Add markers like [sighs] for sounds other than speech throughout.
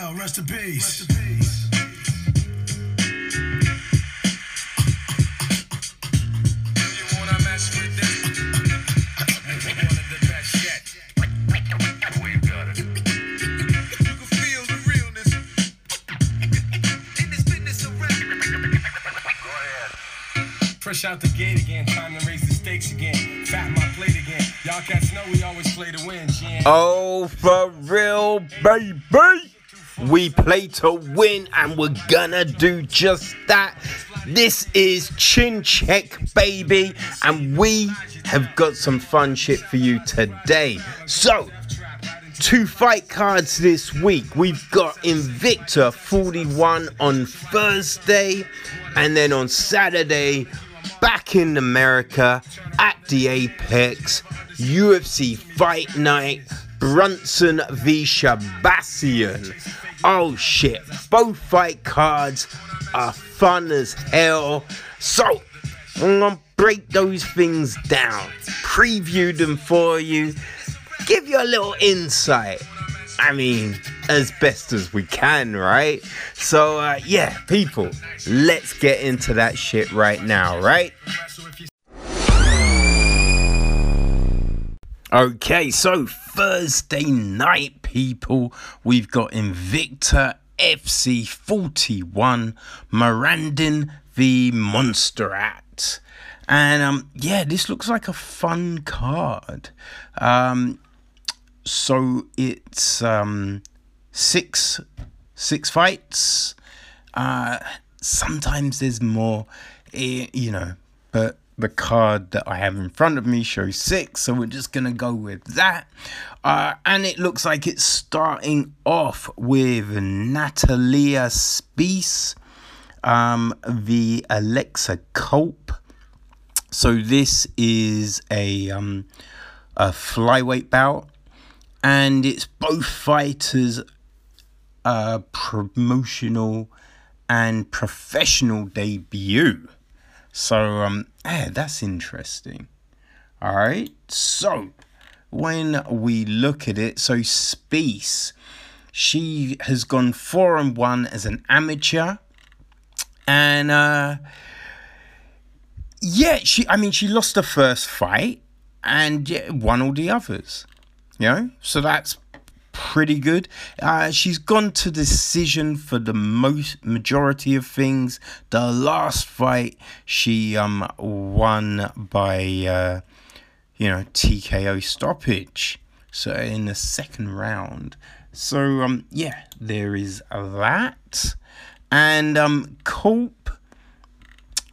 L, rest in peace. Rest in peace. Fresh out the gate again, time to raise the stakes again. Fat my plate again. Y'all cats know we always play to win. Oh, for real, baby. We play to win, and we're gonna do just that. This is Chin Check, baby, and we have got some fun shit for you today. So, two fight cards this week. We've got Invicta 41 on Thursday, and then on Saturday, back in America at the Apex, UFC Fight Night, Brunson v Shahbazyan. Oh shit, both fight cards are fun as hell. So, I'm gonna break those things down, preview them for you, give you a little insight. I mean, as best as we can, right? So, uh, yeah, people, let's get into that shit right now, right? Okay, so Thursday night, people, we've got Invicta FC 41, Morandin v Montserrat. And um, yeah, this looks like a fun card. Um, so it's um, six six fights. Uh, sometimes there's more, eh, you know, but the card that I have in front of me shows six, so we're just gonna go with that. Uh, and it looks like it's starting off with Natalia Spies, um, the Alexa Culp. So this is a um, a flyweight bout, and it's both fighters' uh, promotional and professional debut. So um, yeah, that's interesting. All right, so when we look at it, so Spies, she has gone four and one as an amateur, and uh, yeah, she. I mean, she lost the first fight and yeah, won all the others. You know, so that's pretty good. Uh, she's gone to decision for the most majority of things. The last fight she um won by uh, you know TKO stoppage. So in the second round. So um yeah, there is that. And um Culp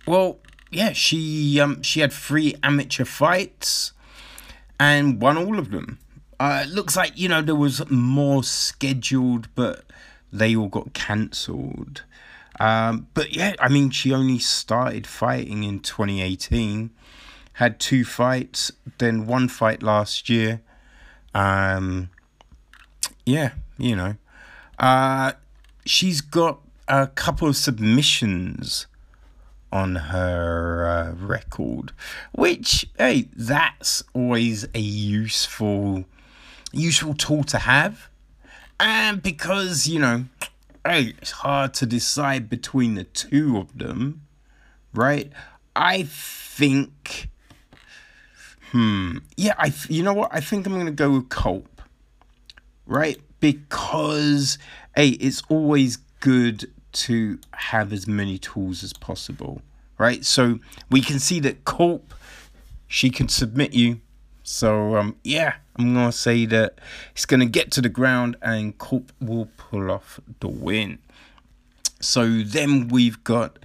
well, yeah, she um she had three amateur fights and won all of them. Uh, it looks like you know there was more scheduled, but they all got cancelled. Um, but yeah, I mean, she only started fighting in 2018, had two fights, then one fight last year. Um, yeah, you know, uh, she's got a couple of submissions on her uh, record, which hey, that's always a useful useful tool to have. And because, you know, hey, it's hard to decide between the two of them, right? I think hmm, yeah, I you know what? I think I'm going to go with Culp. Right? Because hey, it's always good to have as many tools as possible, right? So we can see that Culp, she can submit you. So um, yeah, I'm gonna say that it's gonna get to the ground and Culp will pull off the win. So then we've got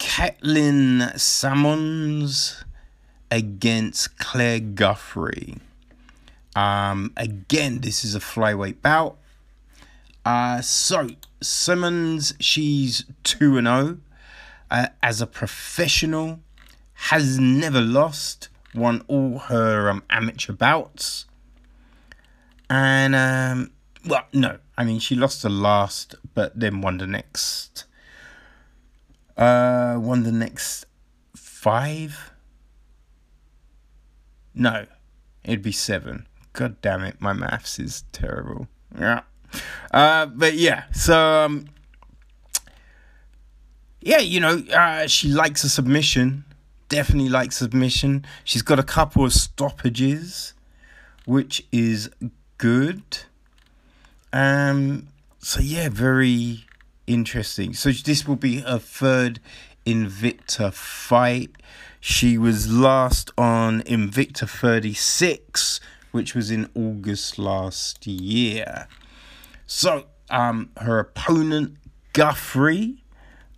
Katlyn Salmons against Claire Guthrie. Um, again, this is a flyweight bout. Uh, so Simmons, she's two and zero uh, as a professional, has never lost, won all her um, amateur bouts, and um, well, no, I mean she lost the last, but then won the next. Uh, won the next five. No, it'd be seven. God damn it, my maths is terrible. Yeah. uh, but yeah, so um, yeah, you know, uh, she likes a submission. Definitely like submission. She's got a couple of stoppages, which is good. Um, so yeah, very interesting. So this will be her third Invicta fight. She was last on Invicta 36, which was in August last year. So, um, her opponent, Guthrie,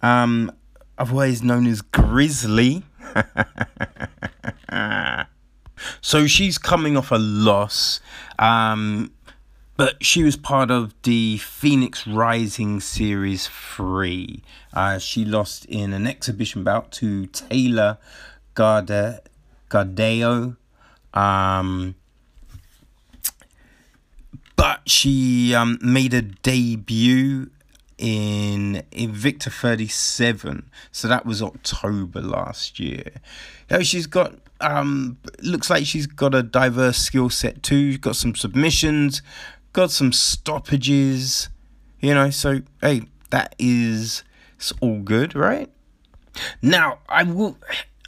um, otherwise known as Grizzly. [laughs] so she's coming off a loss. Um, but she was part of the Phoenix Rising Series 3. Uh, she lost in an exhibition bout to Taylor Garda, Gardeo. Um, but she um, made a debut in Invicta 37. So that was October last year. You she's got um looks like she's got a diverse skill set too. She's got some submissions, got some stoppages, you know, so hey, that is it's all good, right? Now, I will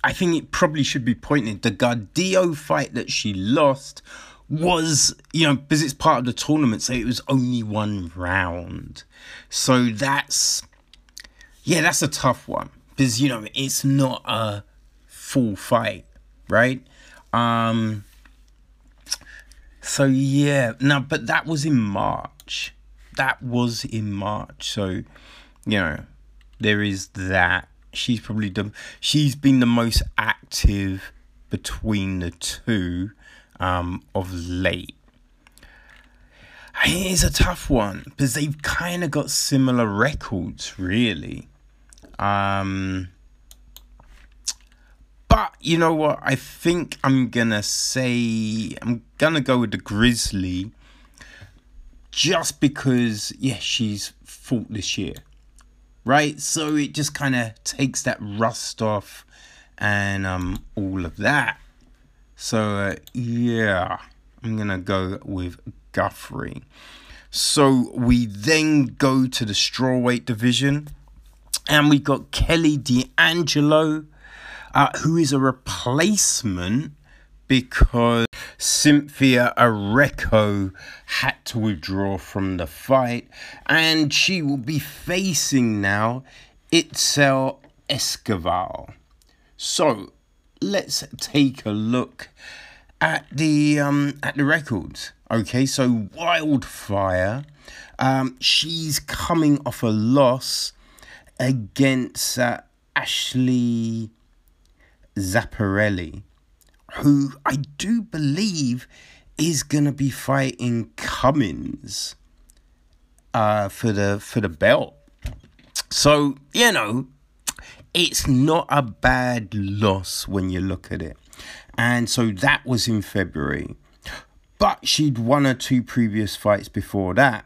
I think it probably should be pointed the Gardeo fight that she lost was, you know, because it's part of the tournament, so it was only one round. So that's yeah, that's a tough one. Because, you know, it's not a full fight, right? Um so yeah, now but that was in March. That was in March. So, you know, there is that. She's probably the she's been the most active between the two um, of late. It's a tough one because they've kind of got similar records, really. Um, but you know what? I think I'm gonna say I'm gonna go with the Grizzly, just because yeah, she's fought this year, right? So it just kind of takes that rust off, and um, all of that. So uh, yeah, I'm gonna go with Guthrie. So we then go to the strawweight division, and we got Kelly D'Angelo uh, who is a replacement because Cynthia Arceo had to withdraw from the fight, and she will be facing now Itzel Escoval. So let's take a look at the um, at the records. Okay, so Wildfire, um, she's coming off a loss against uh, Ashley Zapparelli, who I do believe is gonna be fighting Cummins uh, for the for the belt. So you know, it's not a bad loss when you look at it. And so that was in February. But she'd won her two previous fights before that.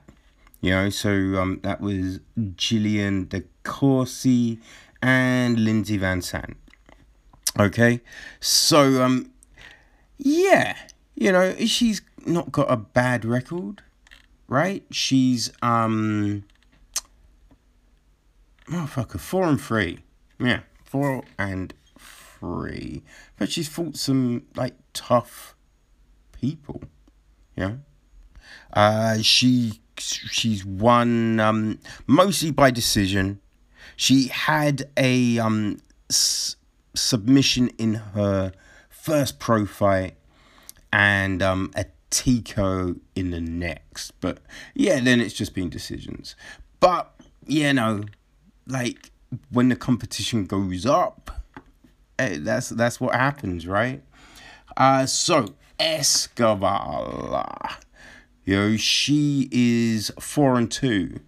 You know, so um, that was Gillian De Courcy and Lindsay VanZandt. Okay, so um, yeah, you know she's not got a bad record, right? She's um, motherfucker, four and three, yeah, four and three. But she's fought some like tough people, yeah. Uh, she she's won um mostly by decision. She had a um. S- submission in her first pro fight and um, a TKO in the next. But yeah, then it's just been decisions. But yeah, no, like when the competition goes up, eh, that's that's what happens, right? Uh, so Escobar, you know, she is four and two.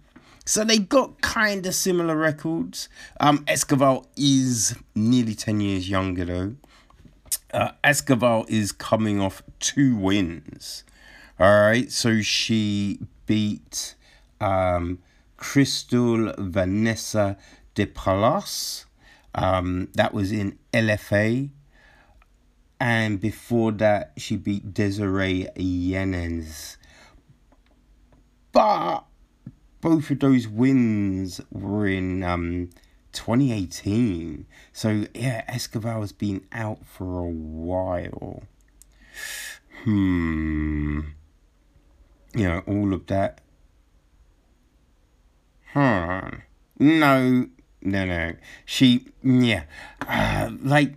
So they got kind of similar records. Um, Escobar is nearly 10 years younger though. Uh, Escobar is coming off two wins. All right, so she beat um, Crystal Vanessa de Palas. Um, that was in LFA. And before that, she beat Desiree Yanez but both of those wins were in um, 2018. So yeah, Escobar has been out for a while. Hmm. You know, all of that. Huh. No, no, no. She, yeah. Uh, like,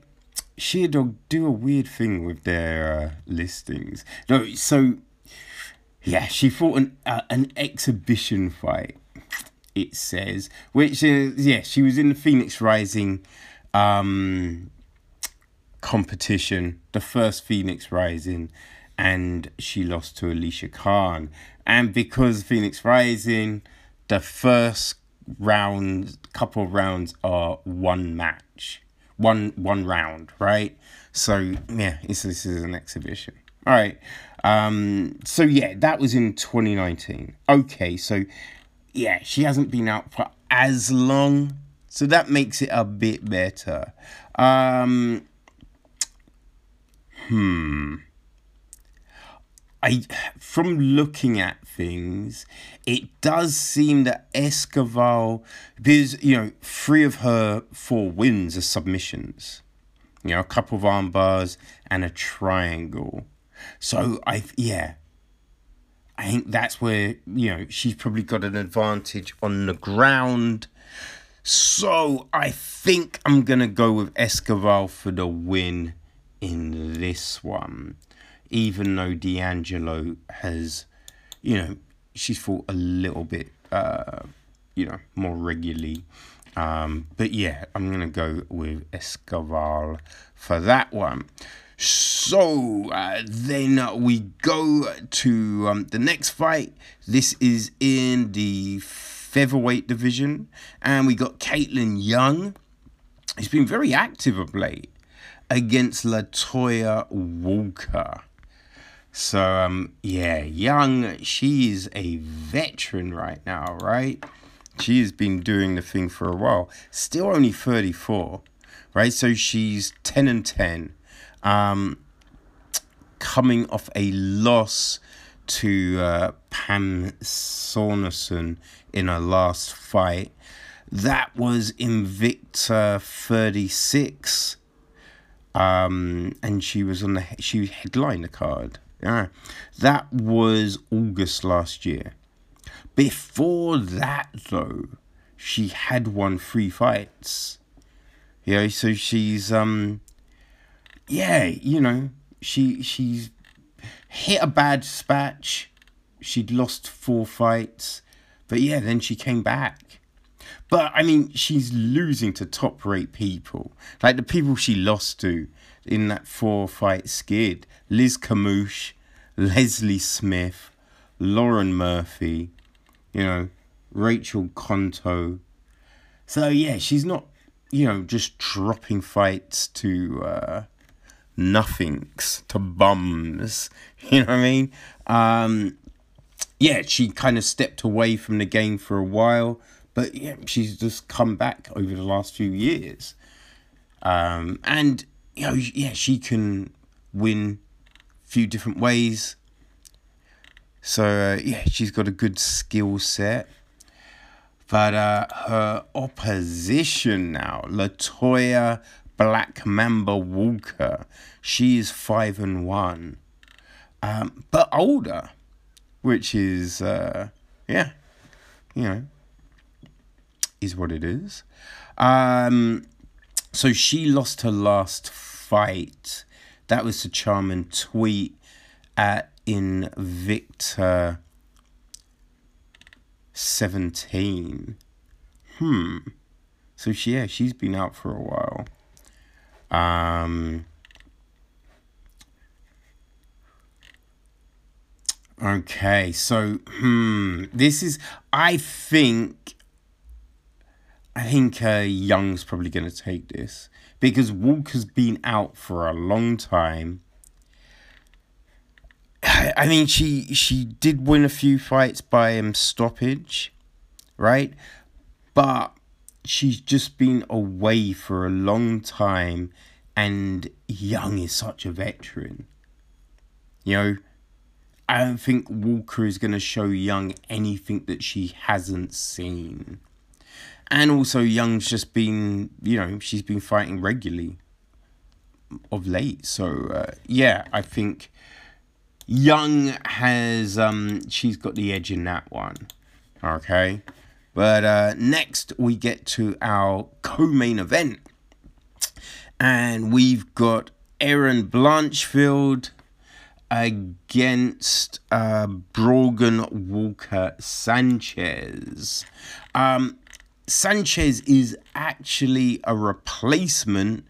she'd do a weird thing with their uh, listings. No, so, yeah, she fought an, uh, an exhibition fight it says, which is yeah, she was in the Phoenix Rising um, competition, the first Phoenix Rising, and she lost to Alicia Khan. And because Phoenix Rising, the first round, couple of rounds are one match, one one round, right? So yeah, this, this is an exhibition. All right. Um, so yeah, that was in 2019. Okay, so yeah, she hasn't been out for as long, so that makes it a bit better. Um, hmm. I from looking at things, it does seem that Escobar, because you know, three of her four wins are submissions. You know, a couple of arm bars and a triangle. So I yeah, I think that's where, you know, she's probably got an advantage on the ground. So I think I'm to go with Escobar for the win in this one. Even though D'Angelo has, you know, she's fought a little bit, uh, you know, more regularly. Um, but yeah, I'm going to go with Escobar for that one. So uh, then we go to um, the next fight. This is in the featherweight division, and we got Kaitlin Young. He's been very active of late against Latoya Walker. So um, yeah, Young, she is a veteran right now, right? She has been doing the thing for a while. Still only 34, right? So she's 10 and 10 um, coming off a loss to uh, Pam Sorenson in her last fight. That was Invicta 36. Um, and she was on the she headlined the card. Yeah, that was August last year. Before that, though, she had won three fights. Yeah, so she's um yeah, you know, she she's hit a bad spatch. She'd lost four fights, but yeah, then she came back. But I mean, she's losing to top rate people. Like the people she lost to in that four fight skid Liz Carmouche, Leslie Smith, Lauren Murphy, you know, Rachel Conto. So yeah, she's not, you know, just dropping fights to uh, nothings to bums. [laughs] You know what I mean? Um, yeah, she kind of stepped away from the game for a while, but yeah, she's just come back over the last few years. Um, and you know, yeah, she can win a few different ways. So uh, yeah, she's got a good skill set. But uh, her opposition now, Latoya Black Mamba Walker. She is five and one, um, but older, which is uh, yeah, you know, is what it is. Um, so she lost her last fight. That was the Charmaine Tweet at Invicta 17. Hmm. So she, yeah, she's been out for a while. Um, okay, so hmm, this is. I think. I think uh, Young's probably going to take this because Walker's been out for a long time. I mean, she she did win a few fights by um, stoppage, right? But she's just been away for a long time and Young is such a veteran. You know, I don't think Walker is going to show Young anything that she hasn't seen. And also, Young's just been, you know, she's been fighting regularly of late. So, uh, yeah, I think Young has, um, she's got the edge in that one. Okay. But uh, next, we get to our co main event. And we've got Erin Blanchfield against uh, Brogan Walker Sanchez. Um, Sanchez is actually a replacement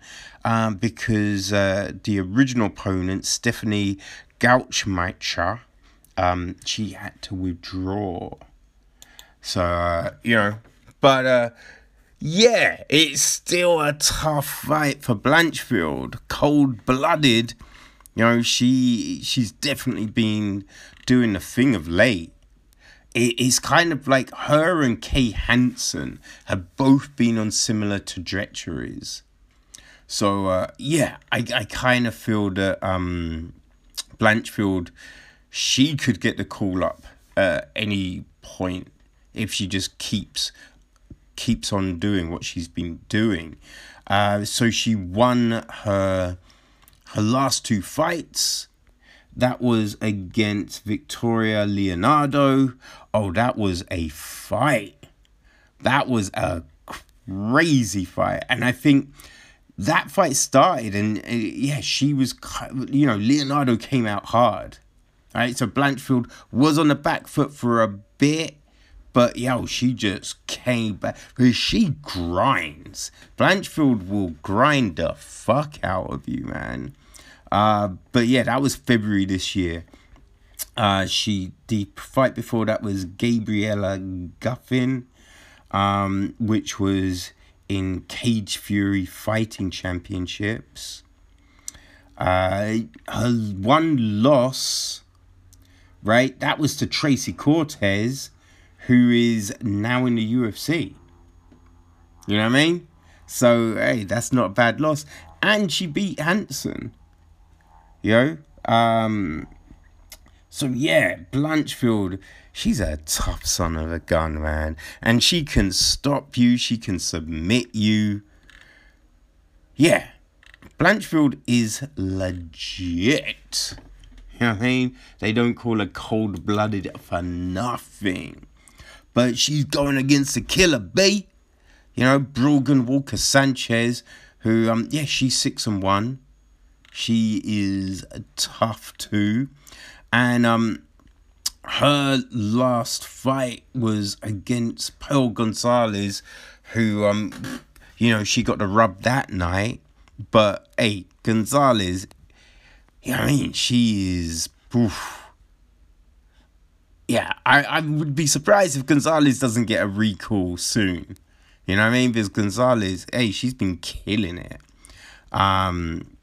um, because uh, the original opponent, Stephanie Gauchmacher, um, she had to withdraw. So, uh, you know, but uh, yeah, it's still a tough fight for Blanchfield. Cold blooded. You know, she she's definitely been doing the thing of late. It's kind of like her and Kay Hansen have both been on similar trajectories. So uh, yeah, I, I kind of feel that um, Blanchfield, she could get the call up at any point if she just keeps keeps on doing what she's been doing. Uh, so she won her her last two fights. That was against Victoria Leonardo. Oh, that was a fight. That was a crazy fight. And I think that fight started, and uh, yeah, she was, you know, Leonardo came out hard. Right, so Blanchfield was on the back foot for a bit, but yo, she just came back she grinds. Blanchfield will grind the fuck out of you, man. Uh, but yeah, that was February this year. Uh, she the fight before that was Gabriella Guffin, um, which was in Cage Fury Fighting Championships. Uh, her one loss, right? That was to Tracy Cortez, who is now in the UFC. You know what I mean? So hey, that's not a bad loss. And she beat Hansen. You know? Um so yeah, Blanchfield, she's a tough son of a gun, man. And she can stop you, she can submit you. Yeah. Blanchfield is legit. You know what I mean? They don't call her cold blooded for nothing. But she's going against the killer bee. You know, Brogan Walker Sanchez, who um yeah, she's six and one. She is tough too. And um her last fight was against Pearl Gonzalez, who um you know she got the rub that night. But hey, Gonzalez, I mean, she is oof. Yeah, I, I would be surprised if Gonzalez doesn't get a recall soon. You know what I mean? Because Gonzalez, hey, she's been killing it. Um,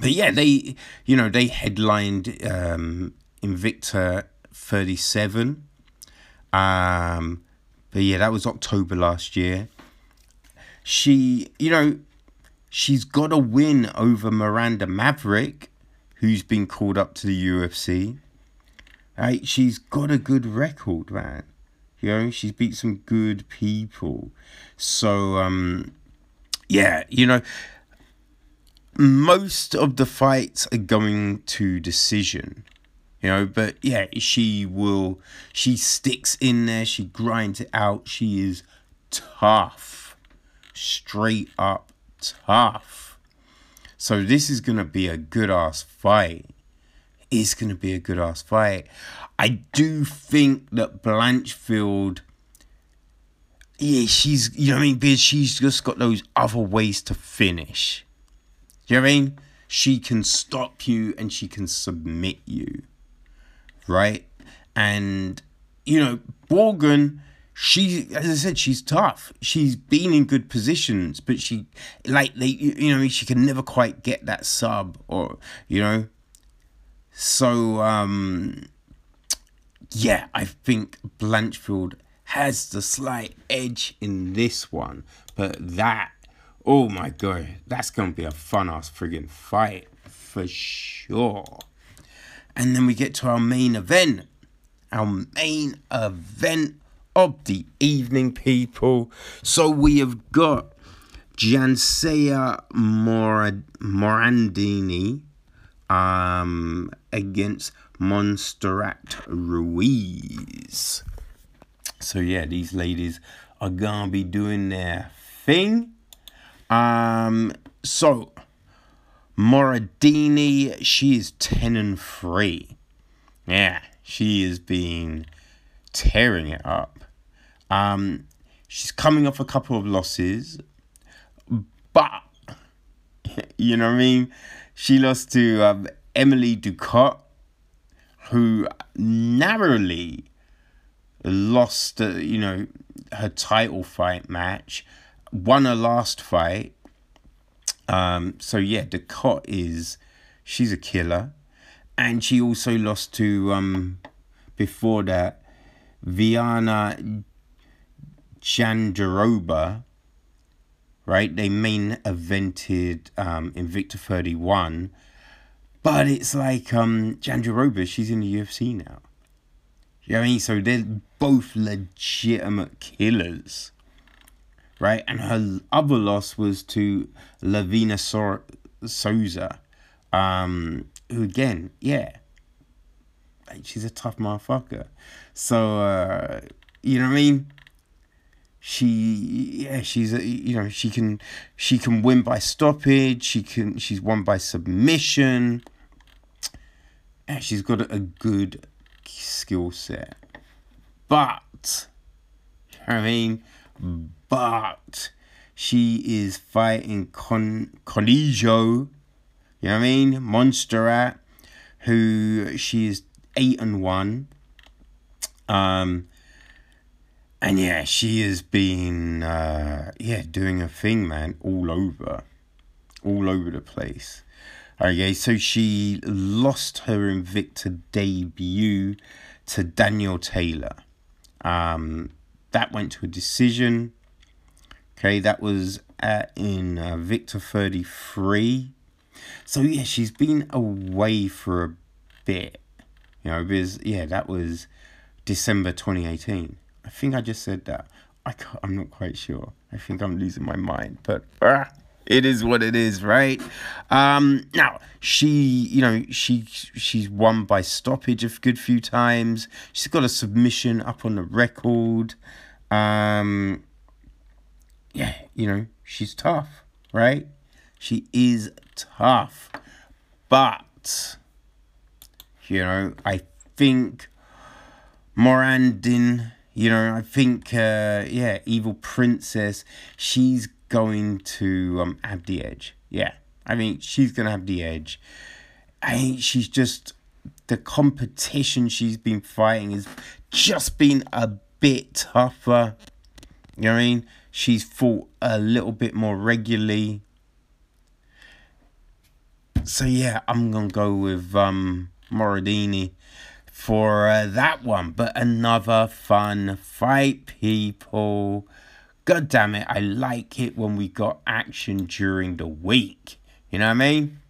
but yeah, they, you know, they headlined um, Invicta 37. Um, but yeah, that was October last year. She, you know, she's got a win over Miranda Maverick, who's been called up to the UFC. Right, she's got a good record, man. You know, she's beat some good people. So, um, yeah, you know, most of the fights are going to decision you know but yeah she will she sticks in there she grinds it out she is tough straight up tough. So this is gonna be a good ass fight. It's gonna be a good ass fight. I do think that blanchfield yeah she's you know i mean she's just got those other ways to finish you know what i mean she can stop you and she can submit you right? And you know, Morgan, she, as I said, she's tough. She's been in good positions, but she, like they, you know, she can never quite get that sub, or you know. So, um, yeah, I think Blanchfield has the slight edge in this one, but that, oh my god, that's gonna be a fun ass friggin' fight for sure. And then we get to our main event. Our main event of the evening, people. So we have got Janaisa Mor- Morandini um, against Montserrat Ruiz. So yeah, these ladies are gonna be doing their thing. Um, so Moradini, she is ten and three. Yeah, she has been tearing it up. Um, she's coming off a couple of losses, but [laughs] you know what I mean. She lost to um, Emily Ducote, who narrowly lost, uh, you know, her title fight match, won her last fight. Um, so yeah, Ducote is she's a killer, and she also lost to um before that Virna Jandiroba. Right, they main evented um, Invicta 31, but it's like um, Jandiroba, she's in the UFC now. You know what I mean? So they're both legitimate killers. Right? And her other loss was to Livinha so- Souza. Um, who again, yeah. Like, she's a tough motherfucker. So uh, you know what I mean? She yeah, she's a, you know, she can she can win by stoppage, she can she's won by submission. And she's got a good skill set. But, I mean, but she is fighting Con Conejo, you know what I mean? Montserrat, who she is eight and one. Um, and yeah, she has been uh, yeah doing a thing, man, all over, all over the place. Okay, so she lost her Invicta debut to Danielle Taylor. Um, that went to a decision. Okay, that was at, in uh, Victor 33. So yeah, she's been away for a bit. You know, because yeah, that was December 2018. I think I just said that. I I'm not quite sure. I think I'm losing my mind, but ah, it is what it is, right? Um, now she, you know, she she's won by stoppage a good few times. She's got a submission up on the record. Um, yeah, you know, she's tough, right? She is tough, but you know, I think Morandin, you know, I think, uh, yeah, Evil Princess, she's going to um, have the edge. Yeah, I mean, she's going to have the edge. I mean, she's just, the competition she's been fighting has just been a bit tougher. You know what I mean? She's fought a little bit more regularly. So yeah, I'm gonna go with um Moradini for uh, that one. But another fun fight, people. God damn it, I like it when we got action during the week. You know what I mean?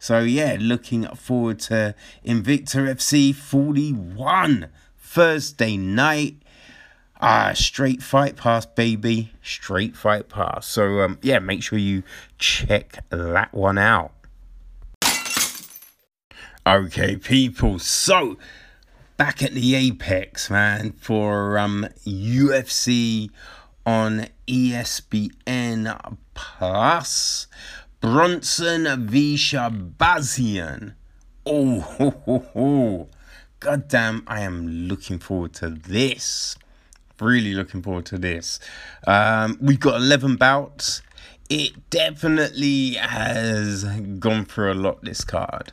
So yeah, looking forward to Invicta FC 41 Thursday night. Ah, straight fight pass, baby. Straight fight pass. So um yeah, make sure you check that one out. Okay, people. So back at the apex, man, for um UFC on ESPN Plus. Brunson v Shahbazyan. Oh, ho, ho, ho. God damn, I am looking forward to this. Really looking forward to this. Um, we've got 11 bouts. It definitely has gone through a lot, this card.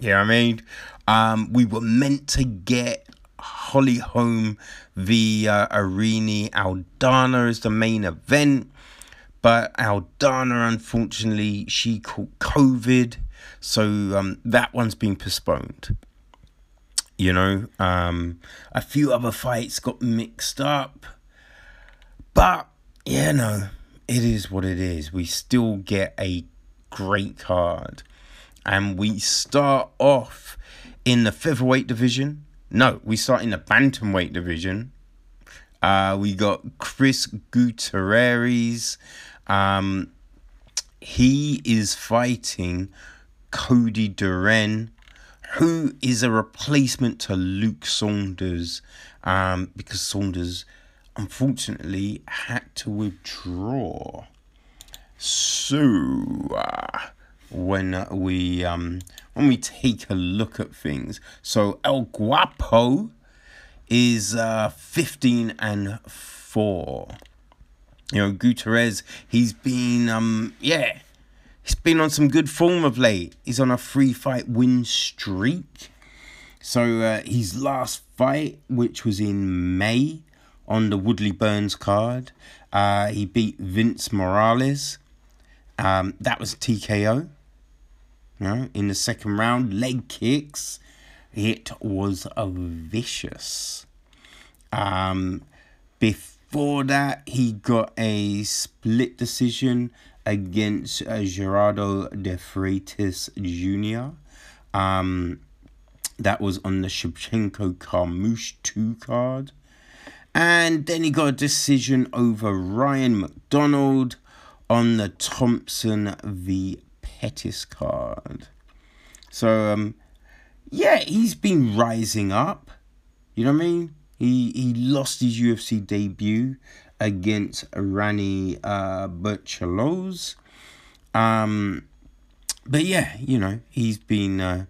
You know what I mean? Um, we were meant to get Holly Holm via Irene Aldana is the main event. But Aldana, unfortunately, she caught COVID. So um, that one's been postponed. You know, um, a few other fights got mixed up. But, yeah, no, it is what it is. We still get a great card. And we start off in the featherweight division. No, we start in the bantamweight division. Uh, we got Chris Gutierrez. Um, he is fighting Cody Durden, who is a replacement to Luke Sanders, um, because Sanders unfortunately had to withdraw. So uh, when we um, when we take a look at things, so El Guapo is uh, fifteen and four. You know, Gutierrez, he's been um yeah, he's been on some good form of late. He's on a three fight win streak. So uh, his last fight, which was in May, on the Woodley Burns card, uh, he beat Vince Morales. Um, that was TKO. Know, in the second round, leg kicks. It was a vicious. Um, before that, he got a split decision against uh, Geraldo de Freitas Jr. Um, that was on the Shevchenko Carmouche 2 card. And then he got a decision over Ryan MacDonald on the Thompson v Pettis card. So, um, yeah, he's been rising up. You know what I mean? He he lost his UFC debut against Raoni uh, Barcelos. Um, but yeah, you know, he's been uh,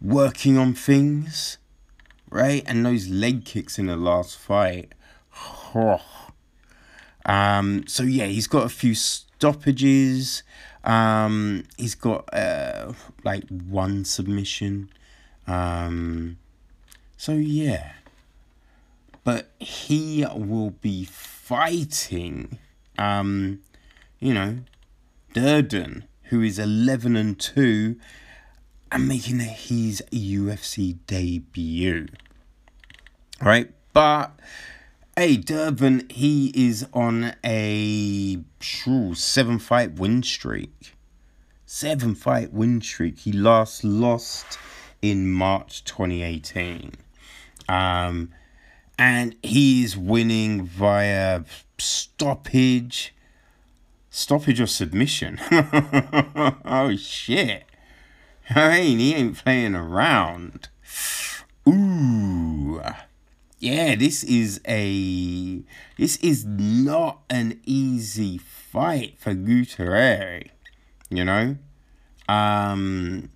working on things, right? And those leg kicks in the last fight. [sighs] Um, so yeah, he's got a few stoppages. Um, he's got uh, like one submission. Um, so yeah, but he will be fighting, um, you know, Durden, who is eleven and two, and making his UFC debut. Right, but hey, Durden, he is on a seven fight win streak. Seven fight win streak. He last lost in March 2018. Um, and he's winning via stoppage, stoppage or submission. [laughs] oh shit! I mean, he ain't playing around. Ooh, yeah, this is a this is not an easy fight for Gutierrez. You know, um,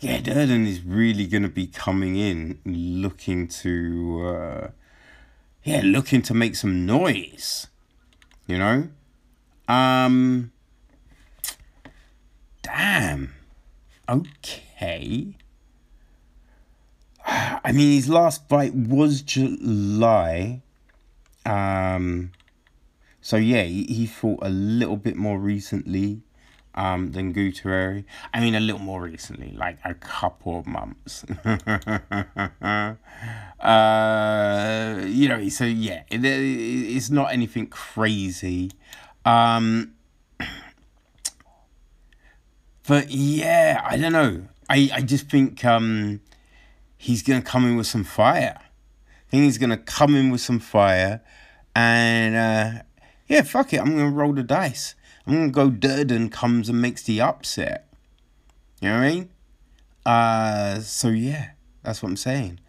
yeah, Durden is really going to be coming in looking to, uh, yeah, looking to make some noise, you know? Um, damn. Okay. I mean, his last fight was July. Um, so yeah, he, he fought a little bit more recently um, than Gutierrez. I mean, a little more recently, like a couple of months. [laughs] uh, you know, so yeah, it, it's not anything crazy. Um, [clears throat] but yeah, I don't know. I, I just think um, he's going to come in with some fire. I think he's going to come in with some fire. And uh, yeah, fuck it. I'm going to roll the dice. I'm gonna go Durden comes and makes the upset. You know what I mean? Uh, so yeah, that's what I'm saying.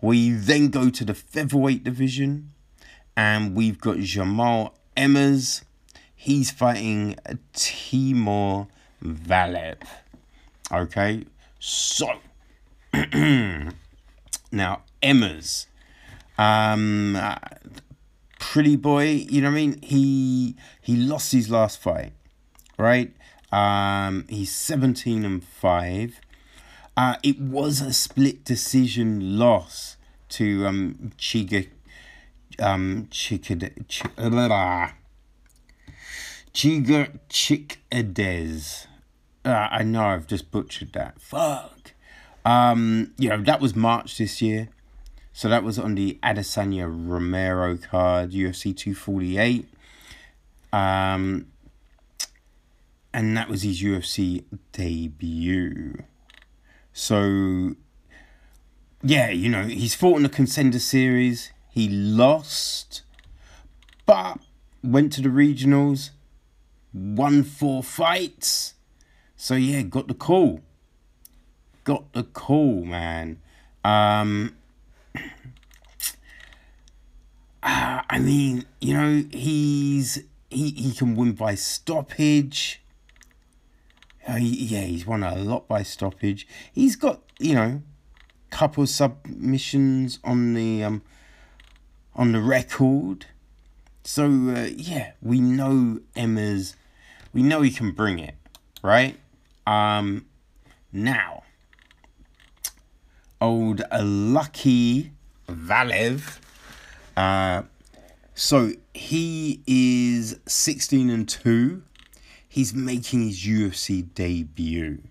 We then go to the featherweight division, and we've got Jamal Emmers. He's fighting Timur Valiev. Okay, so [clears throat] now Emmers. Um, pretty boy, you know what I mean? He he lost his last fight, right? Um, he's 17 and 5. Uh, it was a split decision loss to um Chiga um Chica Ch- Chiga Chikadez. Uh, I know I've just butchered that. Fuck. Um, you know, that was March this year. So that was on the Adesanya Romero card, UFC 248. Um, and that was his UFC debut. So, yeah, you know, he's fought in the contender series. He lost, but went to the regionals, won four fights. So, yeah, got the call. Got the call, man. Um, [clears throat] uh, I mean, you know, he's he, he can win by stoppage. Uh, yeah, he's won a lot by stoppage. He's got you know, couple submissions on the um on the record. So uh, yeah, we know Emma's. We know he can bring it, right? Um, now, old Lucky Valev. Uh, so he is 16 and 2. He's making his UFC debut.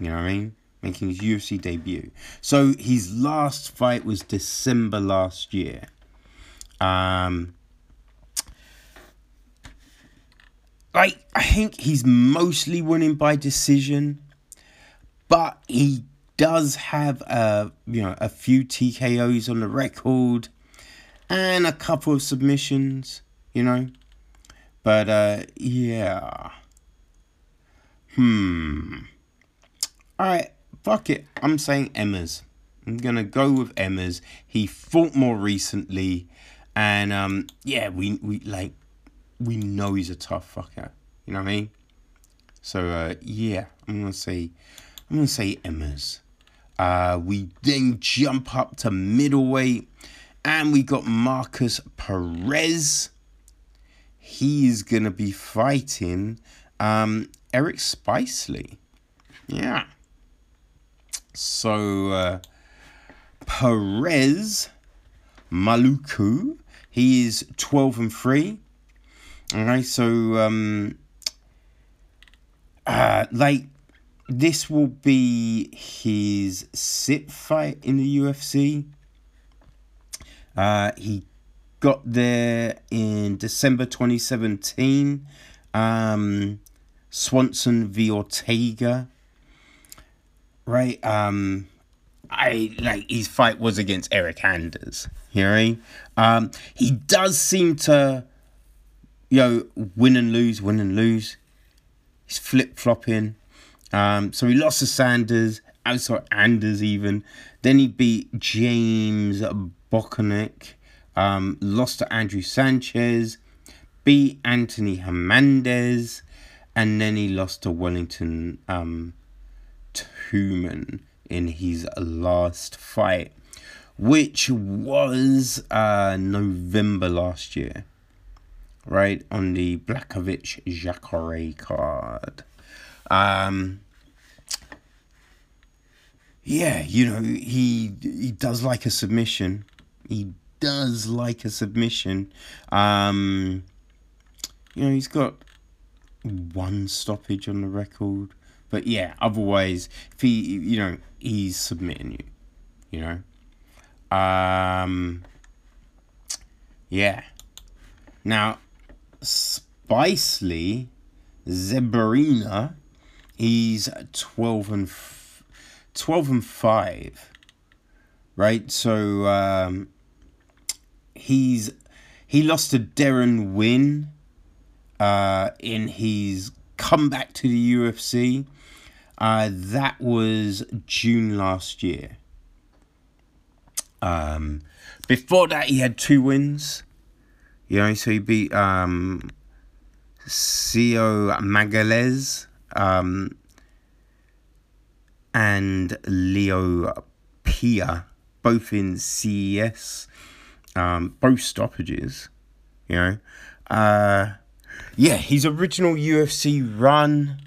You know what I mean? Making his UFC debut. So his last fight was December last year. Um, like I think he's mostly winning by decision, but he does have a you know a few TKOs on the record and a couple of submissions, you know. But uh yeah. Hmm. Alright, fuck it. I'm saying Emma's. I'm gonna go with Emma's. He fought more recently and um yeah, we we like we know he's a tough fucker. You know what I mean? So uh yeah, I'm gonna say I'm gonna say Emma's. Uh we then jump up to middleweight and we got Markus Perez. He's going to be fighting um, Eric Spicely. Yeah. So, uh, Perez Maluko, he is 12 and 3. Okay, so, um, uh, like, this will be his sit fight in the UFC. Uh, he got there in December 2017. Um, Swanson v Ortega. Right. Um, I like his fight was against Eryk Anders. You know, um, he does seem to, you know, win and lose, win and lose. He's flip flopping. Um, so he lost to Sanders, also Anders even. Then he beat James Bokanek, um, lost to Andrew Sanchez, beat Anthony Hernandez, and then he lost to Wellington um, Turman in his last fight, which was uh, November last year, right on the Blachowicz Jacare card. Um, yeah, you know he he does like a submission. He does like a submission. Um, you know he's got one stoppage on the record, but yeah, otherwise, if he you know he's submitting you, you know. Um, yeah. Now, Spicely Zebrinha, he's twelve and. F- 12 and 5 right? So um, he's he lost to Darren Winn uh, in his comeback to the UFC uh, that was June last year. Um, before that he had two wins. You know so he beat um, Sio Magalhaes um, and Leo Pia, both in CES, um, both stoppages, you know. Uh, yeah, his original UFC run,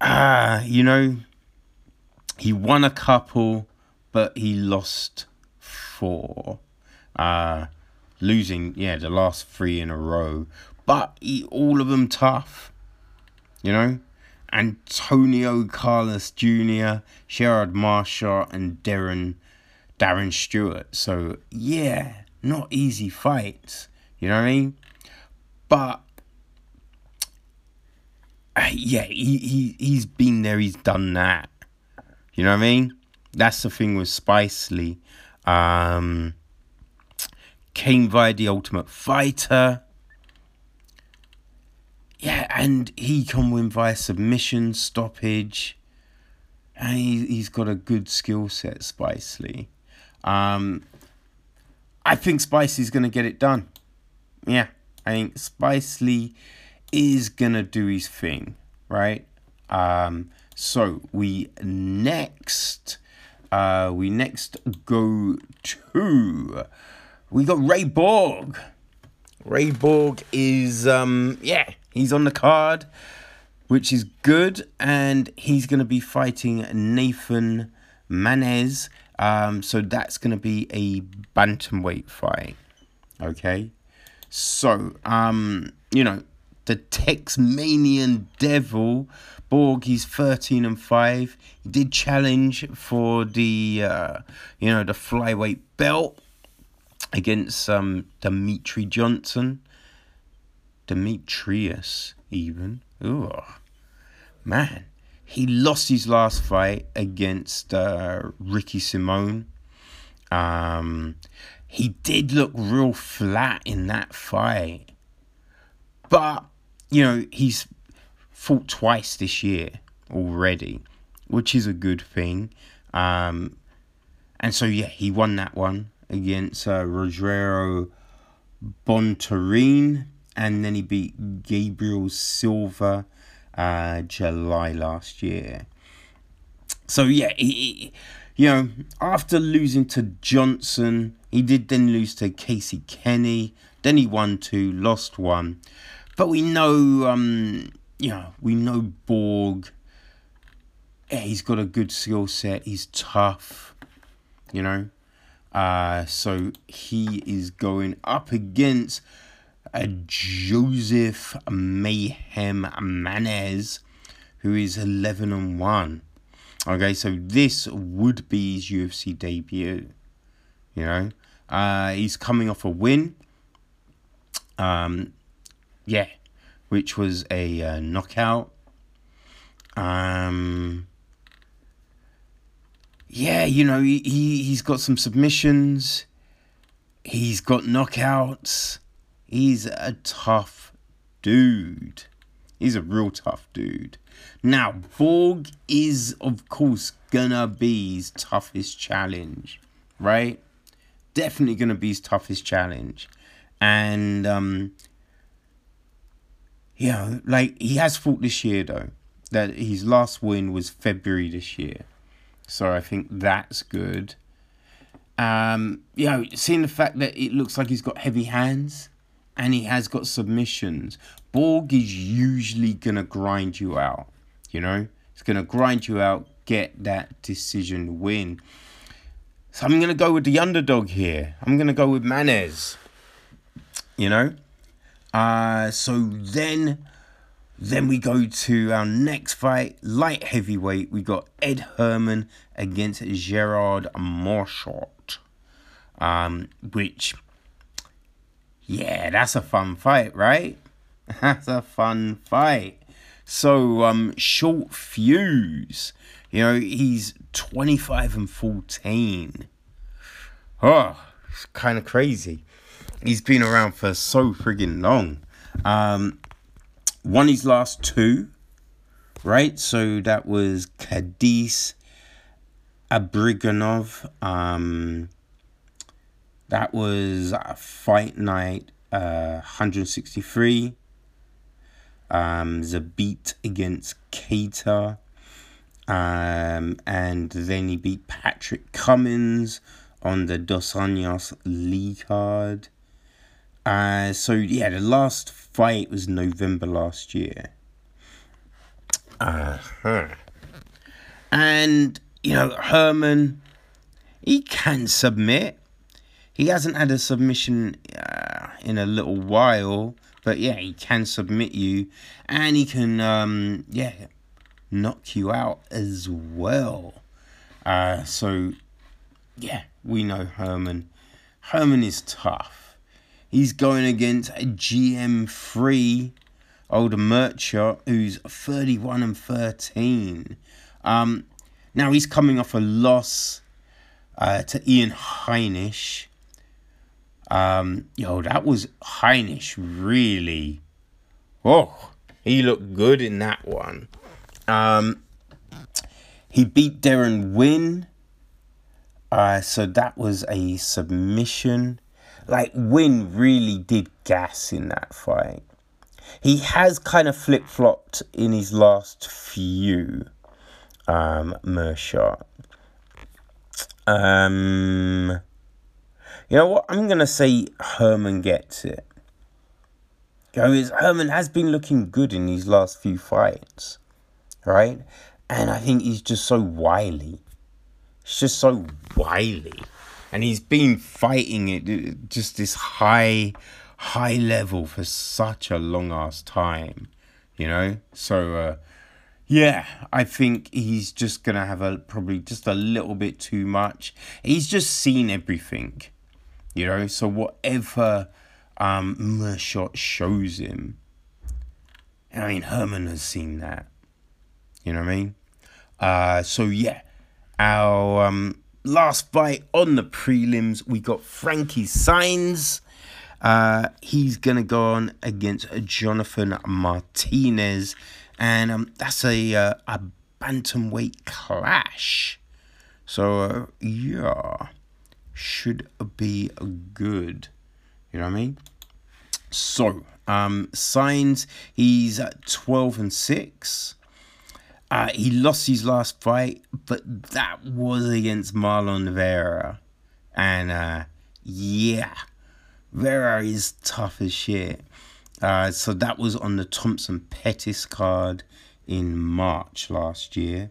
uh, you know, he won a couple, but he lost four. Uh, losing, yeah, the last three in a row, but he, all of them tough, you know. Antonio Carlos Jr., Sherrod Marshall, and Darren Darren Stewart. So yeah, not easy fights. You know what I mean? But uh, yeah, he, he he's been there, he's done that. You know what I mean? That's the thing with Spice. Um, came via the Ultimate Fighter. Yeah, and he can win via submission, stoppage. And he, he's got a good skill set, Spicely. Um, I think Spicy's going to get it done. Yeah, I think Spicely is going to do his thing, right? Um, so we next, uh, we next go to, we got Ray Borg. Ray Borg is, um, yeah, he's on the card, which is good, and he's going to be fighting Nathan Maness. Um, so that's going to be a bantamweight fight. Okay. So, um, you know, the Tazmexican Devil, Borg, he's 13 and 5. He did challenge for the, uh, you know, the flyweight belt against um, Dimitri Johnson. Demetrius, even. Ooh, man. He lost his last fight against uh, Ricky Simon. Um, he did look real flat in that fight. But, you know, he's fought twice this year already, which is a good thing. Um, and so, yeah, he won that one against uh, Bontorin. And then he beat Gabriel Silva uh, July last year. So, yeah, he, he you know, after losing to Johnson, he did then lose to Casey Kenny. Then he won two, lost one. But we know, um, you know, we know Borg. Yeah, he's got a good skill set. He's tough, you know. Uh, so he is going up against a Joseph Mayhem Maness, who is 11 and 1. Okay, so this would be his UFC debut. You know, uh, he's coming off a win. Um, yeah, which was a uh, knockout. Um, yeah, you know, he, he, he's got some submissions. He's got knockouts. He's a tough dude. He's a real tough dude. Now, Borg is, of course, gonna be his toughest challenge, right? Definitely gonna be his toughest challenge. And, um, know, like, he has fought this year, though. That his last win was February this year. So I think that's good. Um, you know, seeing the fact that it looks like he's got heavy hands and he has got submissions, Borg is usually gonna grind you out. You know, it's gonna grind you out, get that decision win. So I'm gonna go with the underdog here. I'm gonna go with Maness. You know, uh, so then, then we go to our next fight, light heavyweight. We got Ed Herman against Gerald Meerschaert, um, which, yeah, that's a fun fight, right? [laughs] That's a fun fight. So, um, short fuse. You know, he's 25 and 14. Oh, it's kind of crazy. He's been around for so friggin' long. Um, won his last two, right? So that was Khadis Ibragimov. Um, that was a fight night uh, 163 um, Zabit against Kattar. Um, and then he beat Patrick Cummins on the Dos Anjos Lee card. Uh, so, yeah, the last fight was November last year. Uh-huh. And, you know, Herman, he can submit. He hasn't had a submission uh, in a little while. But yeah, he can submit you and he can, um, yeah, knock you out as well. Uh, so, yeah, we know Herman. Herman is tough. He's going against a GM3 Gerald Meerschaert who's 31 and 13. Um, Now he's coming off a loss uh, to Ian Heinisch. Um, yo, that was Heinisch really. Oh, he looked good in that one. Um, he beat Darren Winn. Uh, so that was a submission. Like Winn really did gas in that fight. He has kind of flip flopped in his last few. Um, Meerschaert. Um, you know what? I'm gonna say Herman gets it. Because Herman has been looking good in these last few fights, right? And I think he's just so wily. He's just so wily, and he's been fighting it just this high, high level for such a long ass time, you know. So. Uh, yeah, I think he's just gonna have a probably just a little bit too much. He's just seen everything, you know. So whatever um Meerschaert shows him, I mean Herman has seen that. You know what I mean? Uh, so yeah, our um last fight on the prelims, we got Frankie Saenz. Uh, he's gonna go on against Jonathan Martinez and um, that's a uh, a bantamweight clash. So uh, yeah, should be good. You know what I mean? So um, Saenz he's at twelve and six. Uh, he lost his last fight, but that was against Marlon Vera, and uh, yeah, Vera is tough as shit. Uh, so that was on the Thompson Pettis card in March last year.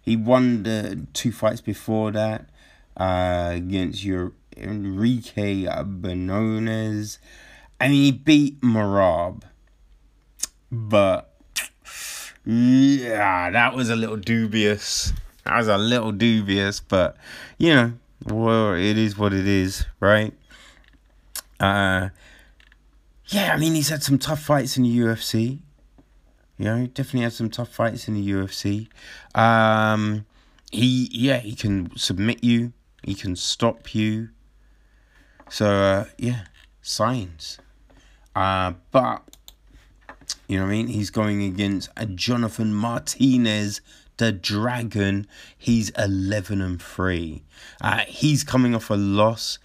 He won the two fights before that uh, against your Enrique Briones. I mean, he beat Merab. But, yeah, that was a little dubious. That was a little dubious, but, you know, well, it is what it is, right? Uh, yeah, I mean, he's had some tough fights in the UFC. You know, definitely had some tough fights in the UFC. Um, he, yeah, he can submit you. He can stop you. So, uh, yeah, Saenz. Uh, but, you know what I mean? He's going against a Jonathan Martinez, the Dragon. He's 11 and 3. Uh, he's coming off a loss.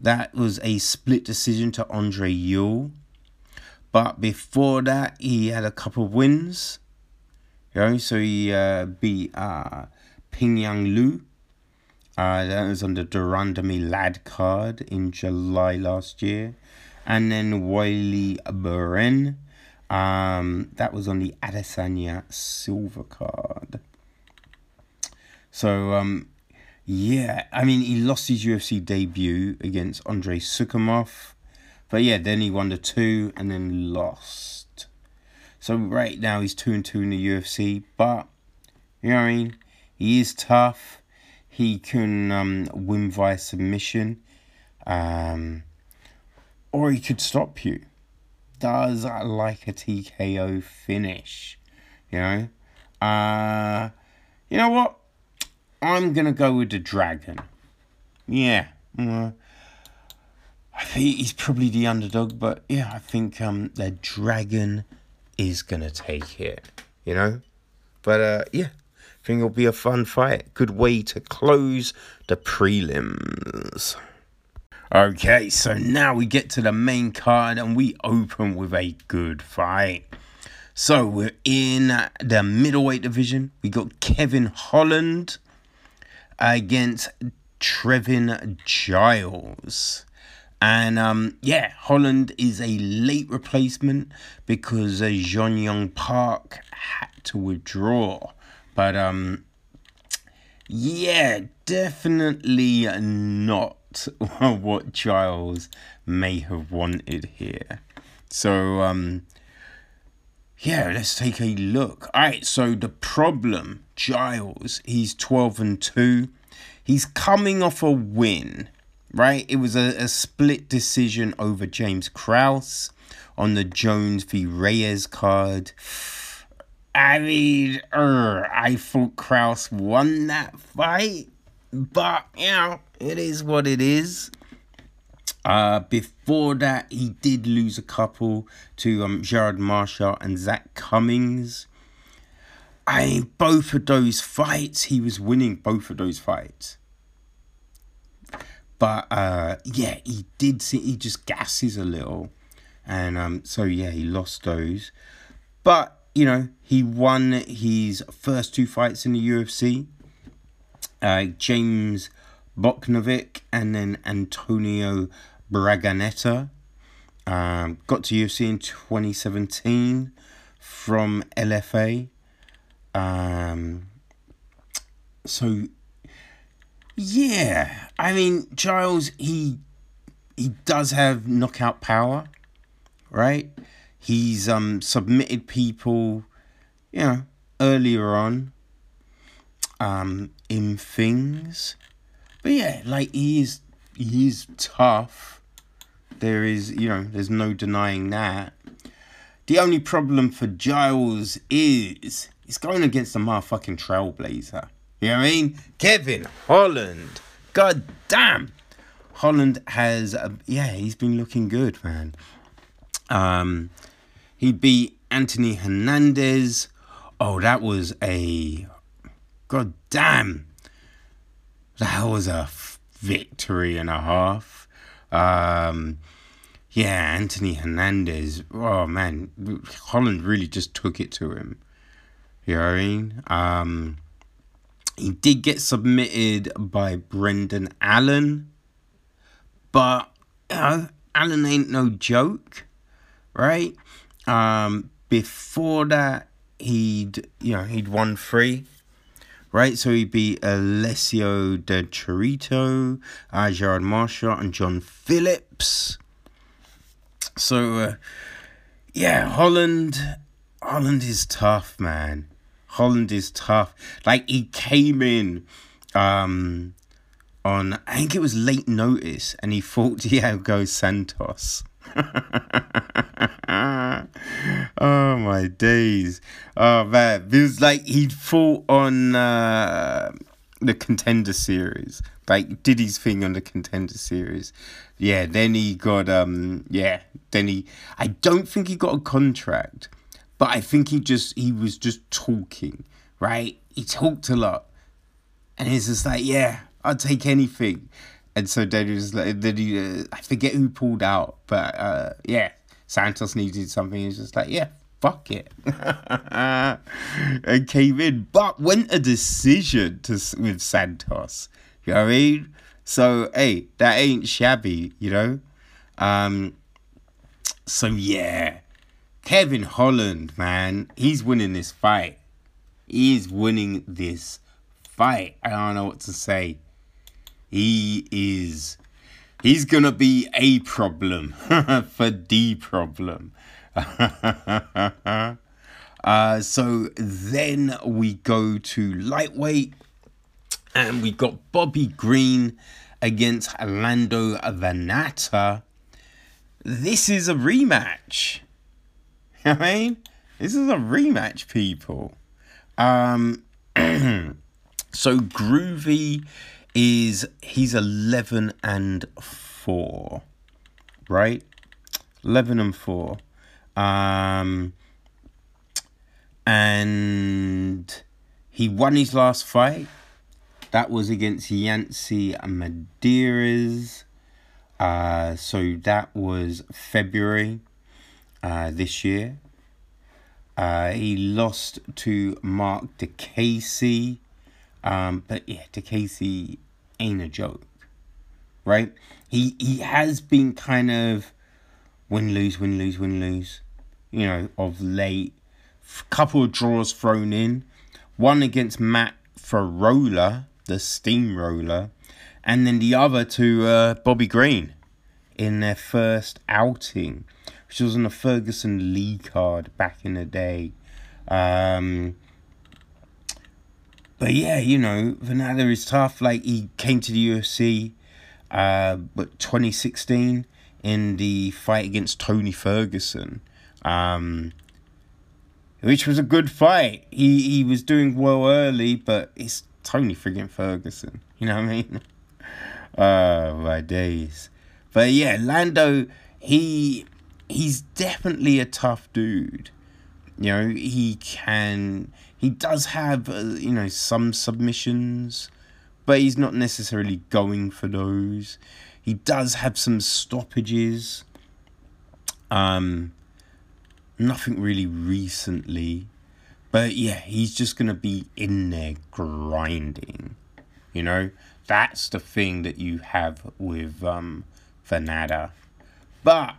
That was a split decision to Andre Ewell. But before that, he had a couple of wins. You know, so he uh, beat uh, Pingyuan Liu. Uh, that was on the de Randamie Ladd card in July last year. And then Wiley Beren. Um, that was on the Adesanya Silva card. So, um, yeah, I mean, he lost his UFC debut against Andre Soukhamthath. But yeah, then he won the two and then lost. So right now he's two and two in the UFC, but you know what I mean. He is tough. He can um, win via submission, um, or he could stop you. Does like a TKO finish, you know. Uh, you know what? I'm gonna go with the dragon. Yeah. Uh, I think he's probably the underdog, but yeah, I think um the dragon is gonna take it, you know. But uh, yeah, I think it'll be a fun fight. Good way to close the prelims. Okay, so now we get to the main card and we open with a good fight. So we're in the middleweight division. We got Kevin Holland against Trevin Giles. And um, yeah, Holland is a late replacement because uh, Jun Yong Park had to withdraw. But um, yeah, definitely not [laughs] what Giles may have wanted here. So um, yeah, let's take a look. All right, so the problem, Giles, he's 12 and 2. He's coming off a win right? It was a, a split decision over James Krause on the Jones v Reyes card. I mean, er, I thought Krause won that fight, but you know, it is what it is. Uh, before that, he did lose a couple to um, Gerard Marshall and Zak Cummings. I mean, both of those fights, he was winning both of those fights. But uh, yeah, he did see he just gasses a little, and um, so yeah, he lost those. But you know, he won his first two fights in the UFC. Uh, James Bochnovic and then Antonio Braga Neto. Um, got to UFC in 2017 from LFA. Um, so yeah, I mean Giles, he he does have knockout power, right? He's um submitted people, you know, earlier on. Um, in things, but yeah, like he is he is tough. There is, you know, there's no denying that. The only problem for Giles is he's going against a motherfucking trailblazer. You know what I mean? Kevin Holland. God damn. Holland has, uh, yeah, he's been looking good, man. Um, he beat Anthony Hernandez. Oh, that was a, god damn. That was a f- victory and a half. Um, yeah, Anthony Hernandez. Oh man, Holland really just took it to him. You know what I mean? Um, he did get submitted by Brendan Allen, but know, Allen ain't no joke, right? Um, before that, he'd you know he'd won three, right? So he beat Alessio Di Chirico, Gerard Marshall, and John Phillips. So, uh, yeah, Holland, Holland is tough, man. Holland is tough. Like he came in, um, on I think it was late notice, and he [laughs] fought Thiago Santos. [laughs] oh my days! Oh man, it was like he'd fought on uh, the contender series, like did his thing on the contender series. Yeah, then he got um, yeah, then he. I don't think he got a contract, but I think he just he was just talking, right? He talked a lot, and he's just like, yeah, I'll take anything. And so he was like, then he, uh, I forget who pulled out, but uh, yeah, Santos needed something. He's just like, yeah, fuck it, [laughs] and came in, but went a decision to with Santos. You know what I mean? So hey, that ain't shabby, you know. Um. So yeah, Kevin Holland, man, he's winning this fight. He's winning this fight. I don't know what to say. He is. He's gonna be a problem [laughs] for D problem. [laughs] uh, so then we go to lightweight, and we got Bobby Green against Orlando Vannata. This is a rematch. [laughs] I mean, this is a rematch, people. Um, [clears throat] so Groovy is he's eleven and four, right? Eleven and four, um, and he won his last fight. That was against Yancy Medeiros. Uh, so that was February uh, this year. Uh, he lost to Marc Diakiese. Um, but yeah, Diakiese ain't a joke, right? He he has been kind of win lose win lose win lose, you know, of late. Couple of draws thrown in, one against Matt Frevola, the steamroller, and then the other to uh, Bobby Green in their first outing, which was on the Ferguson Lee card back in the day. Um, but yeah, you know, Vannata is tough. Like he came to the UFC, uh, but 2016 in the fight against Tony Ferguson. Um, which was a good fight. He he was doing well early, but it's Tony friggin' Ferguson. You know what I mean? [laughs] Oh my days. But yeah, Lando, he he's definitely a tough dude. You know, he can he does have uh, you know some submissions, but he's not necessarily going for those. He does have some stoppages. Um nothing really recently. But yeah, he's just gonna be in there grinding. You know? That's the thing that you have with um Vannata. But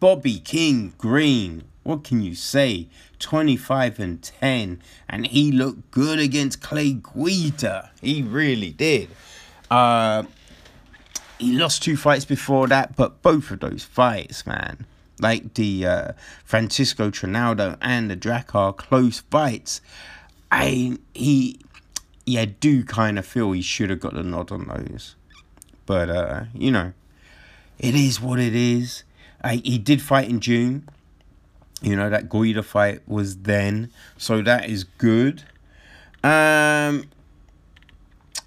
Bobby King Green, what can you say? 25 and 10, and he looked good against Clay Guida. He really did. Uh, he lost two fights before that, but both of those fights, man, like the uh, Francisco Trinaldo and the Drakkar Klose fights, I he yeah do kind of feel he should have got the nod on those, but uh, you know, it is what it is. I, he did fight in June. You know that Guida fight was then, so that is good. Um,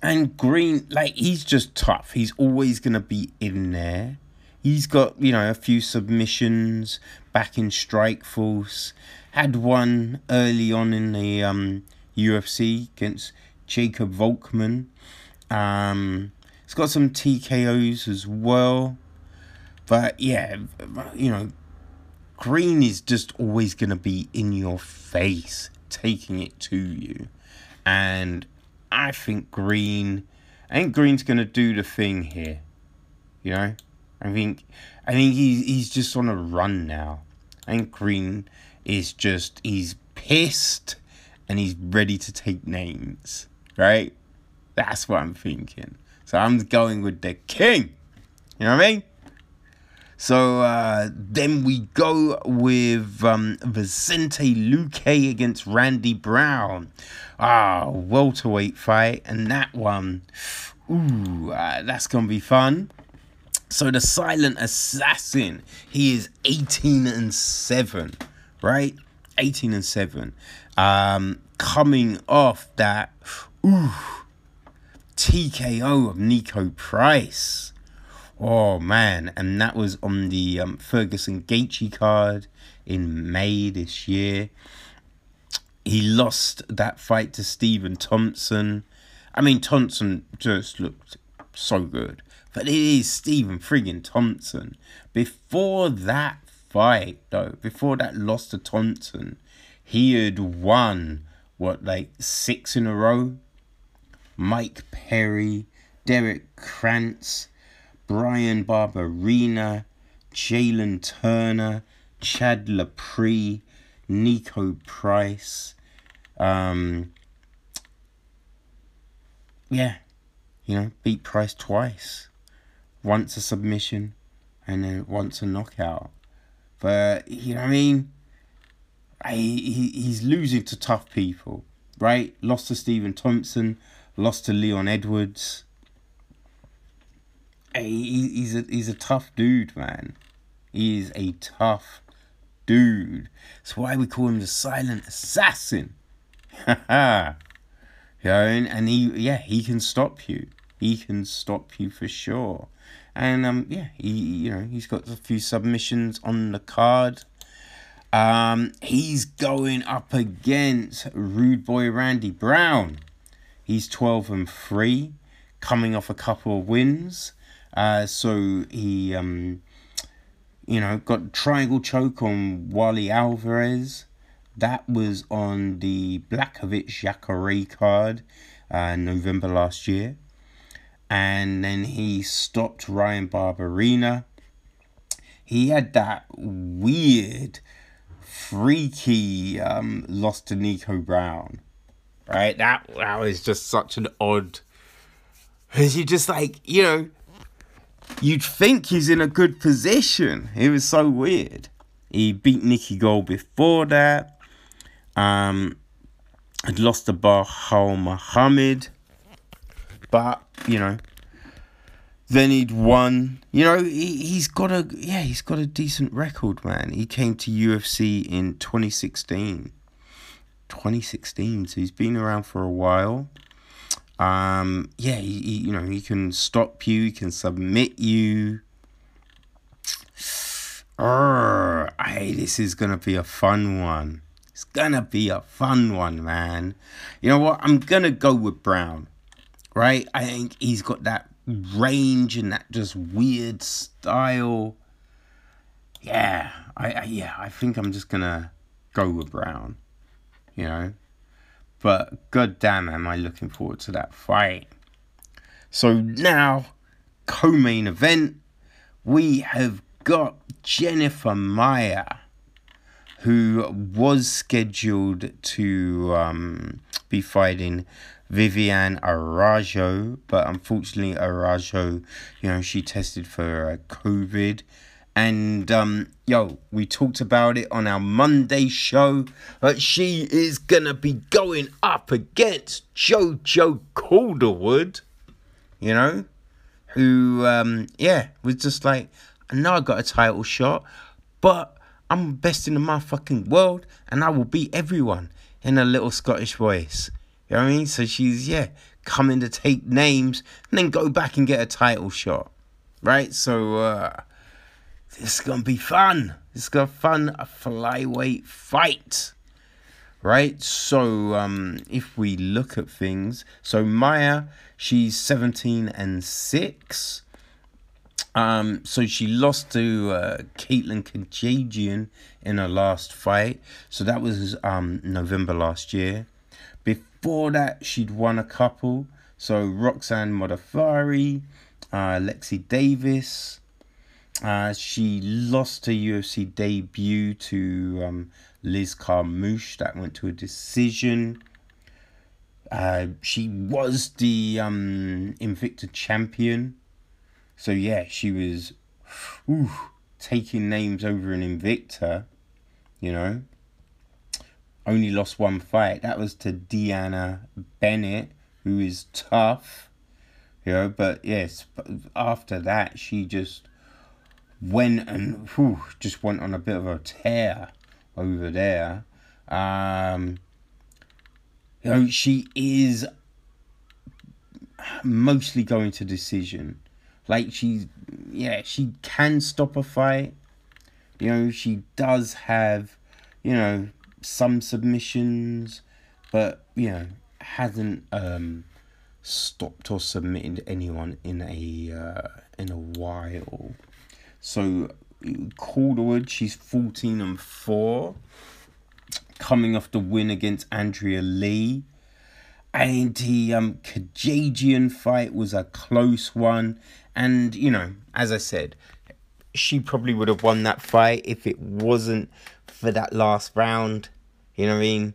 and Green, like he's just tough. He's always gonna be in there. He's got you know a few submissions back in Strikeforce. Had one early on in the um, UFC against Jacob Volkmann. Um, he's got some TKOs as well. But yeah, you know, Green is just always going to be in your face, taking it to you. And I think Green, I think Green's going to do the thing here. You know, I think, I think he's he's just on a run now. I think Green is just he's pissed and he's ready to take names. Right? That's what I'm thinking. So I'm going with the king. You know what I mean? So uh, then we go with um, Vicente Luque against Randy Brown. Ah, welterweight fight, and that one, ooh, uh, that's gonna be fun. So the silent assassin, he is 18 and 7, right? 18 and 7. Um, coming off that, ooh, TKO of Niko Price. Oh man, and that was on the um, Ferguson Gaethje card in May this year. He lost that fight to Stephen Thompson. I mean, Thompson just looked so good, but it is Stephen friggin' Thompson. Before that fight, though, before that loss to Thompson, he had won what like six in a row. Mike Perry, Derrick Krantz. Bryan Barberena, Jalin Turner, Chad Laprise, Niko Price. Um, yeah, you know, beat Price twice. Once a submission and then once a knockout. But, you know what I mean? I, he, he's losing to tough people, right? Lost to Stephen Thompson, lost to Leon Edwards he, he's a he's a tough dude, man. He is a tough dude. That's why we call him the silent assassin. [laughs] yeah, and, and he yeah he can stop you. He can stop you for sure. And um yeah he you know he's got a few submissions on the card. Um he's going up against Rude Boy Randy Brown. He's twelve and three, coming off a couple of wins. Uh, so he, um, you know, got triangle choke on Warlley Alves. That was on the Blachowicz Jacare card uh, November last year. And then he stopped Ryan Barberena. He had that weird, freaky um, loss to Niko Brown. Right? That, that was just such an odd. Because you just like, you know, you'd think he's in a good position. It was so weird. He beat Mickey Gall before that. Um, had lost to Belal Muhammad. But, you know, then he'd won. You know, he, he's got a, yeah, he's got a decent record, man. He came to UFC in 2016. 2016, so he's been around for a while. Um, yeah, he, he, you know, he can stop you, he can submit you. Urgh, hey, this is gonna be a fun one. It's gonna be a fun one, man. You know what? I'm gonna go with Brown, right? I think he's got that range and that just weird style. Yeah, I, I yeah, I think I'm just gonna go with Brown. You know, but god damn, am I looking forward to that fight. So now, co-main event, we have got Jennifer Maia, who was scheduled to um, be fighting Vivian Araujo, but unfortunately Araujo, you know, she tested for uh, COVID. And um, yo, we talked about it on our Monday show, but she is gonna be going up against Jojo Calderwood, you know, who um, yeah was just like, I know I got a title shot, but I'm best in the motherfucking world, and I will beat everyone in a little Scottish voice. You know what I mean? So she's yeah coming to take names and then go back and get a title shot, right? So uh, this is gonna be fun. This is gonna fun a flyweight fight, right? So um, if we look at things, so Maia, she's seventeen and six. Um, so she lost to uh, Katlyn Chookagian in her last fight. So that was um, November last year. Before that, she'd won a couple. So Roxanne Modafferi, uh, Lexi Davis. Uh, she lost her UFC debut to um, Liz Carmouche. That went to a decision. Uh, she was the um, Invicta champion. So yeah, she was taking names over an Invicta, you know. Only lost one fight. That was to Deanna Bennett, who is tough, you know. But yes, after that, she just went and whew, just went on a bit of a tear over there. Um, you know, she is mostly going to decision. Like she, yeah, she can stop a fight. You know, she does have, you know, some submissions, but you know, hasn't um stopped or submitted anyone in a uh, in a while. So Calderwood, she's fourteen and four, coming off the win against Andrea Lee. And the um, Chookagian fight was a close one. And, you know, as I said, she probably would have won that fight if it wasn't for that last round. You know what I mean?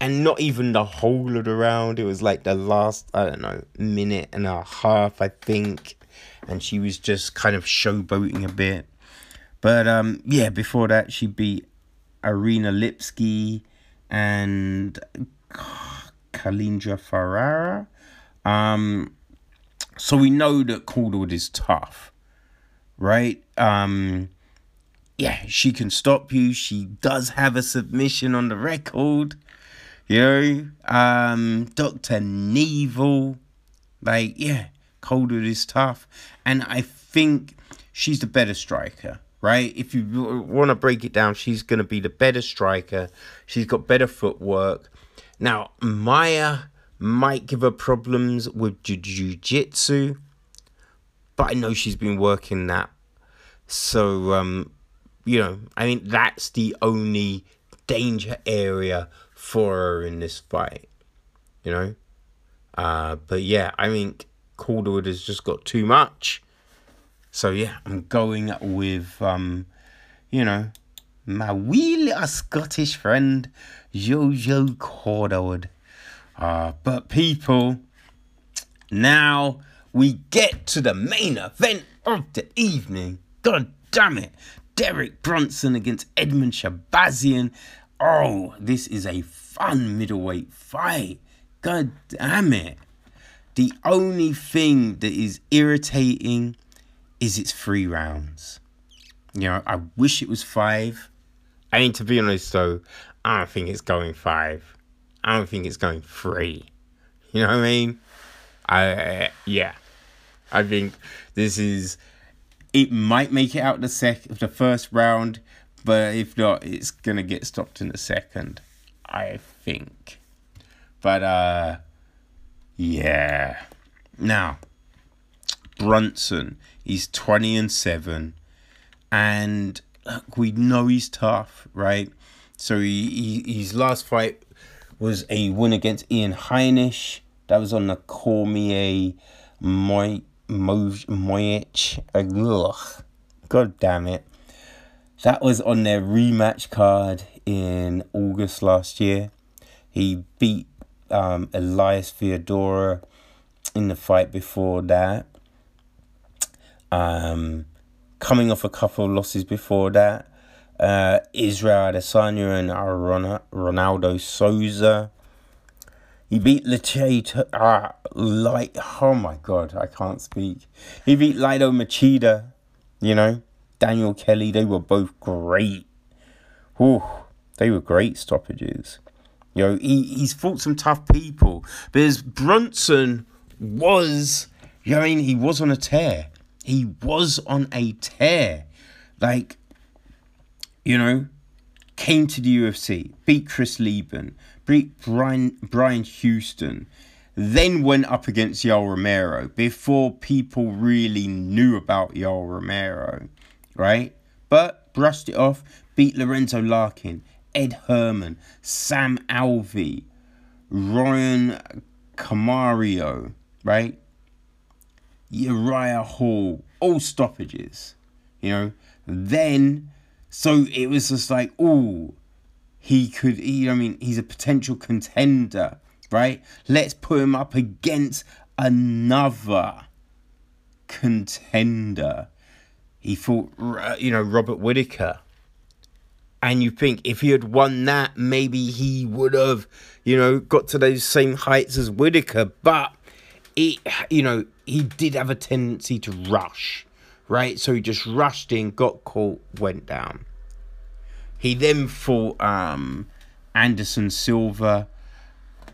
And not even the whole of the round. It was like the last, I don't know, minute and a half, I think. And she was just kind of showboating a bit. But um, yeah, before that, she beat Ariane Lipski and Kalindra Ferrara. Um, so we know that Calderwood is tough, right? Um, yeah, she can stop you. She does have a submission on the record. You know, um, Dr. Neville, like, yeah, Calderwood is tough. And I think she's the better striker, right? If you want to break it down, she's going to be the better striker. She's got better footwork. Now, Maia might give her problems with jiu-jitsu, but I know she's been working that. So, um, you know, I mean, that's the only danger area for her in this fight, you know. Uh, but yeah, I think Calderwood has just got too much. So yeah, I'm going with um, you know, my wee little Scottish friend, Jojo Calderwood. Uh, but people, now we get to the main event of the evening. God damn it. Derek Brunson against Edmen Shahbazyan. Oh, this is a fun middleweight fight. God damn it. The only thing that is irritating is it's three rounds. You know, I wish it was five. I mean, to be honest, though, I don't think it's going five. I don't think it's going three. You know what I mean? I yeah. I think this is it might make it out the sec the first round, but if not, it's gonna get stopped in the second. I think. But uh yeah. Now Brunson, he's twenty and seven and look, we know he's tough, right? So he, he his last fight was a win against Ian Heinisch. That was on the Cormier Moy Moyich. Ugh. God damn it. That was on their rematch card in August last year. He beat um, Elias Theodorou in the fight before that. Um, coming off a couple of losses before that. Uh, Israel Adesanya and Ronaldo Souza. He beat Leche, ah, like, oh my god, I can't speak. He beat Lyoto Machida, you know, Daniel Kelly, they were both great. Whew, they were great stoppages. You know, he, he's fought some tough people. Because Brunson was, you know I mean, he was on a tear. He was on a tear. Like, you know, came to the UFC, beat Chris Leben, beat Brian, Brian Houston, then went up against Yoel Romero before people really knew about Yoel Romero, right? But brushed it off, beat Lorenzo Larkin, Ed Herman, Sam Alvey, Roan Carneiro, right? Uriah Hall, all stoppages, you know. Then, so it was just like, oh, he could, he, I mean, he's a potential contender, right? Let's put him up against another contender. He fought, you know, Robert Whittaker. And you think if he had won that, maybe he would have, you know, got to those same heights as Whittaker. But it, you know, he did have a tendency to rush, right? So he just rushed in, got caught, went down. He then fought um, Anderson Silva,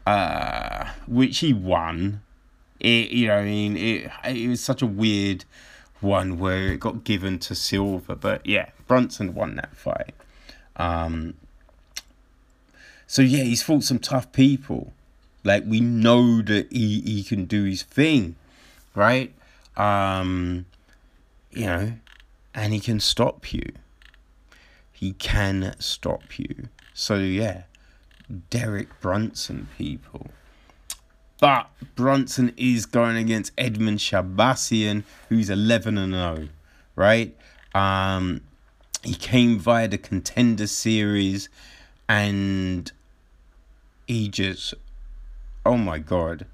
uh, which he won. It, you know, I mean, it, it was such a weird one where it got given to Silva, but yeah, Brunson won that fight. Um, so yeah, he's fought some tough people. Like we know that he, he can do his thing right? Um, you know, and he can stop you. He can stop you. So yeah, Derek Brunson, people. But Brunson is going against Edmen Shahbazyan, who's 11 and 0, right? Um, he came via the contender series and he just, oh my god,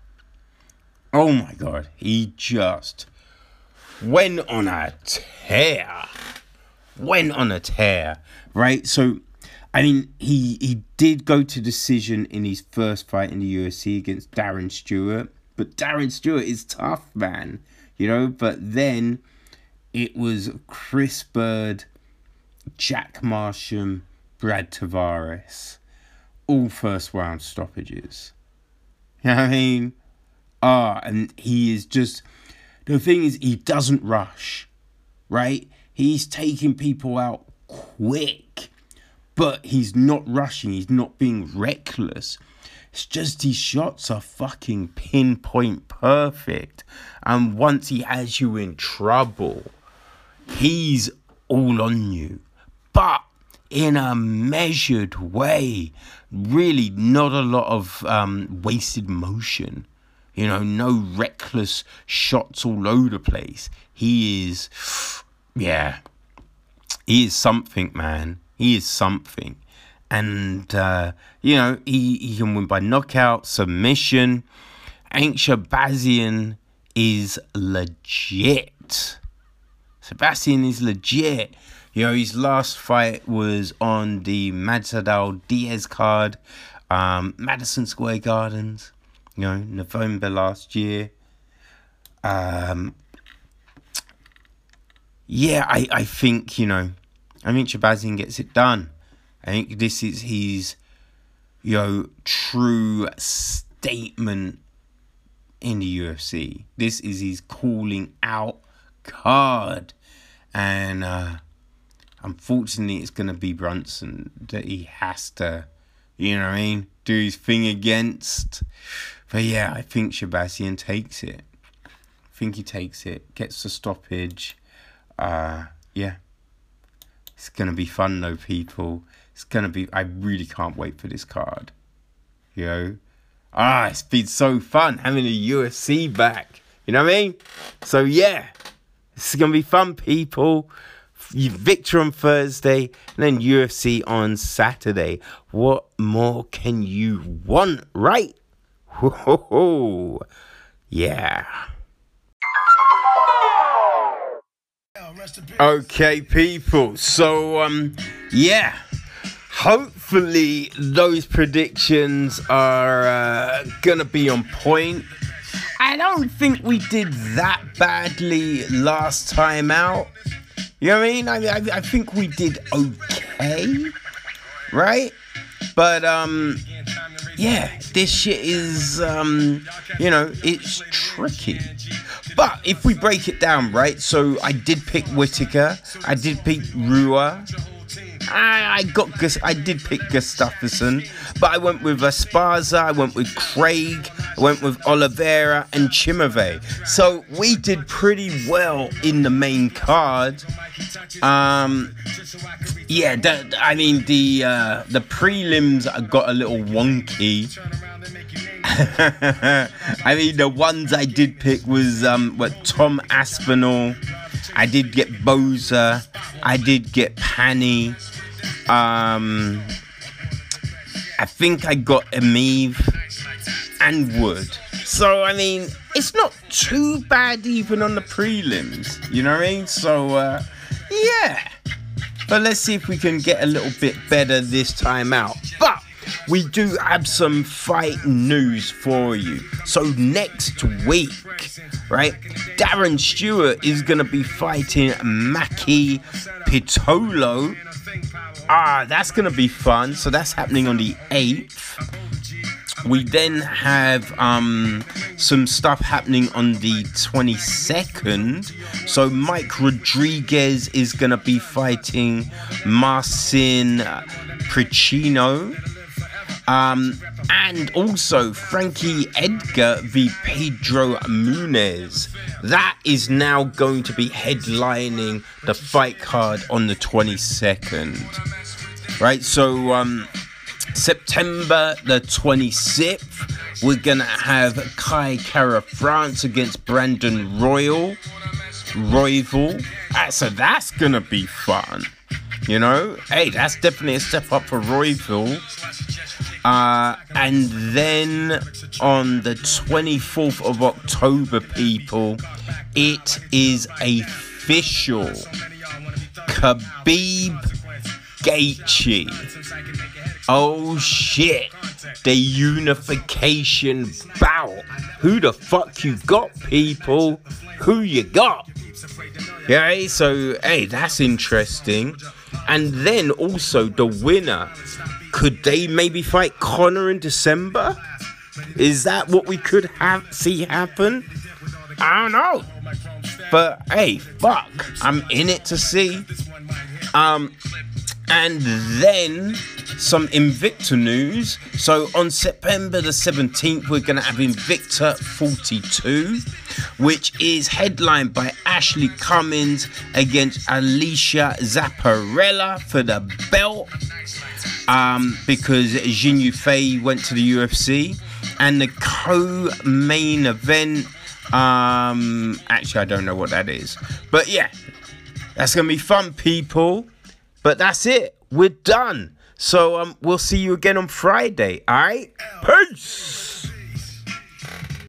Oh my god, he just went on a tear. Went on a tear, right? So, I mean, he he did go to decision in his first fight in the UFC against Darren Stewart, but Darren Stewart is tough, man. You know, but then it was Chris Byrd, Jack Marshman, Brad Tavares, all first round stoppages. You know what I mean? Ah, and he is just the thing is he doesn't rush, right? He's taking people out quick, but he's not rushing, he's not being reckless. It's just his shots are fucking pinpoint perfect. And once he has you in trouble, he's all on you. But in a measured way, really not a lot of um, wasted motion. You know, no reckless shots all over the place. He is, yeah, he is something, man. He is something. And, uh, you know, he, he can win by knockout, submission. Hank Shahbazyan is legit. Sebastian is legit. You know, his last fight was on the Masvidal Diaz card, um, Madison Square Gardens you know, November last year. Um, yeah, I, I think, you know, I think Shahbazyan gets it done. I think this is his, you know, true statement in the UFC. This is his calling out card. And uh, unfortunately, it's going to be Brunson that he has to, you know what I mean, do his thing against. But yeah, I think Shahbazyan takes it. I think he takes it, gets the stoppage. Uh, yeah. It's going to be fun, though, people. It's going to be. I really can't wait for this card. You know? Ah, it's been so fun having a UFC back. You know what I mean? So yeah, it's gonna be fun, people. Invicta on Thursday and then UFC on Saturday. What more can you want, right? Whoa, yeah. Okay, people. So um, yeah hopefully those predictions are uh, gonna be on point. I don't think we did that badly last time out. You know what I mean? I, I, I think we did okay, right? But um, yeah, this shit is um, you know, it's tricky. But if we break it down, right? So I did pick Whittaker, I did pick Rua, I, I got I did pick Gustafsson, but I went with Esparza, I went with Craig, I went with Oliveira and Chimaev. So we did pretty well in the main card. Um, yeah, the, I mean the uh, the prelims got a little wonky. [laughs] I mean the ones I did pick was um, what Tom Aspinall. I did get Boza. I did get Pani. Um, I think I got Emeev and Wood. So I mean, it's not too bad even on the prelims. You know what I mean? So uh, yeah. But let's see if we can get a little bit better this time out. But we do have some fight news for you. So next week, right, Darren Stewart is gonna be fighting Maki Pitolo Ah, that's going to be fun. So that's happening on the 8th. We then have um, some stuff happening on the 22nd. So Mike Rodriguez is going to be fighting Marcin Prachnio. Um, and also Frankie Edgar v Pedro Munhoz. That is now going to be headlining the fight card on the 22nd. Right, so um, September the 26th, we're gonna have Kai Kara France against Brandon Royal. Royval. Ah, so that's gonna be fun. You know, hey, that's definitely a step up for Royval. Uh, and then on the 24th of October, people, it is official. Khabib Gaethje. Oh shit. The unification bout. Who the fuck you got, people? Who you got? Yeah, so hey, that's interesting. And then also the winner could they maybe fight Conor in December? Is that what we could have see happen? I don't know. But hey, fuck. I'm in it to see. Um and then some Invicta news. So on September the 17th, we're going to have Invicta 42, which is headlined by Ashley Cummins against Alesha Zappitella for the belt um, because Jinh Yu Frey went to the UFC. And the co main event, um, actually, I don't know what that is. But yeah, that's to be fun, people. But that's it. We're done. So um, we'll see you again on Friday. All right? Peace.